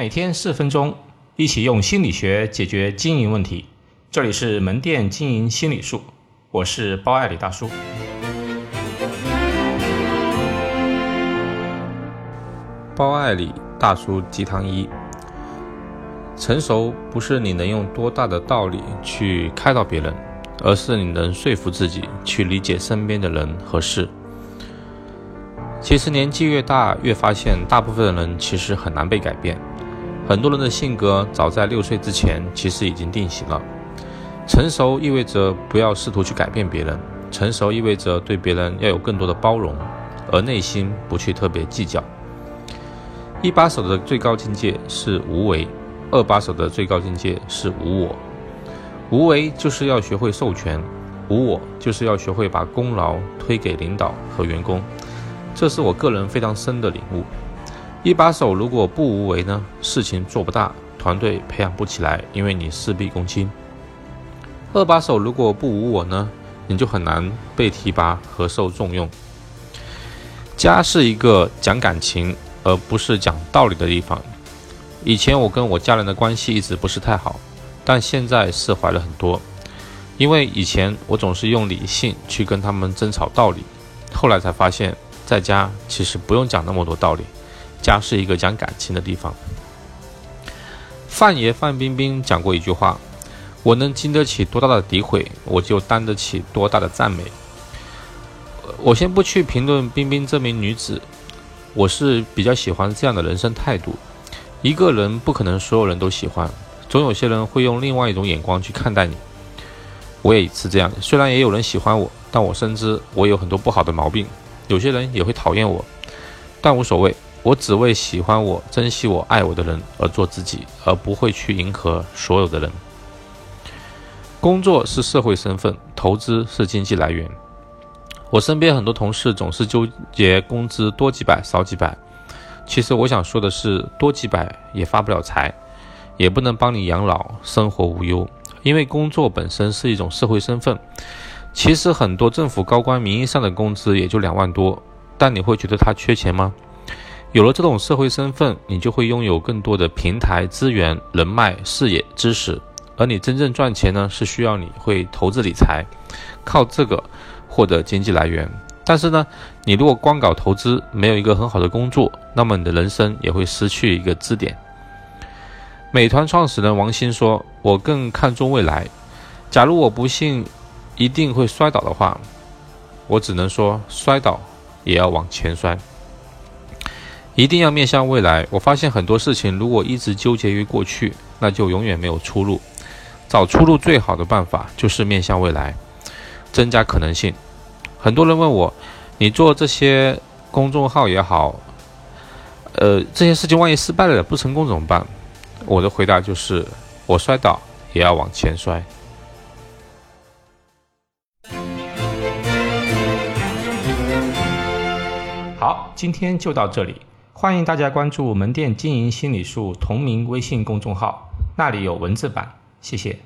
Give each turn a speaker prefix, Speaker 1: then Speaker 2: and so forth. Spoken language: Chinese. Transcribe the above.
Speaker 1: 每天四分钟，一起用心理学解决经营问题。这里是门店经营心理术，我是包爱李大叔。
Speaker 2: 包爱李大叔鸡汤一：成熟不是你能用多大的道理去开导别人，而是你能说服自己去理解身边的人和事。其实年纪越大，越发现大部分的人其实很难被改变。很多人的性格早在六岁之前其实已经定型了。成熟意味着不要试图去改变别人，成熟意味着对别人要有更多的包容，而内心不去特别计较。一把手的最高境界是无为，二把手的最高境界是无我。无为就是要学会授权，无我就是要学会把功劳推给领导和员工。这是我个人非常深的领悟。一把手如果不无为呢，事情做不大，团队培养不起来，因为你事必躬亲。二把手如果不无我呢，你就很难被提拔和受重用。家是一个讲感情而不是讲道理的地方。以前我跟我家人的关系一直不是太好，但现在释怀了很多，因为以前我总是用理性去跟他们争吵道理，后来才发现，在家其实不用讲那么多道理。家是一个讲感情的地方。范爷范冰冰讲过一句话：“我能经得起多大的诋毁，我就担得起多大的赞美。”我先不去评论冰冰这名女子，我是比较喜欢这样的人生态度。一个人不可能所有人都喜欢，总有些人会用另外一种眼光去看待你。我也是这样，虽然也有人喜欢我，但我深知我有很多不好的毛病。有些人也会讨厌我，但无所谓。我只为喜欢我、珍惜我、爱我的人而做自己，而不会去迎合所有的人。工作是社会身份，投资是经济来源。我身边很多同事总是纠结工资多几百、少几百。其实我想说的是，多几百也发不了财，也不能帮你养老、生活无忧。因为工作本身是一种社会身份。其实很多政府高官名义上的工资也就两万多，但你会觉得他缺钱吗？有了这种社会身份，你就会拥有更多的平台资源、人脉、视野、知识。而你真正赚钱呢，是需要你会投资理财，靠这个获得经济来源。但是呢，你如果光搞投资，没有一个很好的工作，那么你的人生也会失去一个支点。美团创始人王兴说：“我更看重未来。假如我不信一定会摔倒的话，我只能说摔倒也要往前摔。”一定要面向未来。我发现很多事情，如果一直纠结于过去，那就永远没有出路。找出路最好的办法就是面向未来，增加可能性。很多人问我，你做这些公众号也好，呃，这些事情万一失败了不成功怎么办？我的回答就是，我摔倒也要往前摔。
Speaker 1: 好，今天就到这里。欢迎大家关注门店经营心理术同名微信公众号，那里有文字版。谢谢。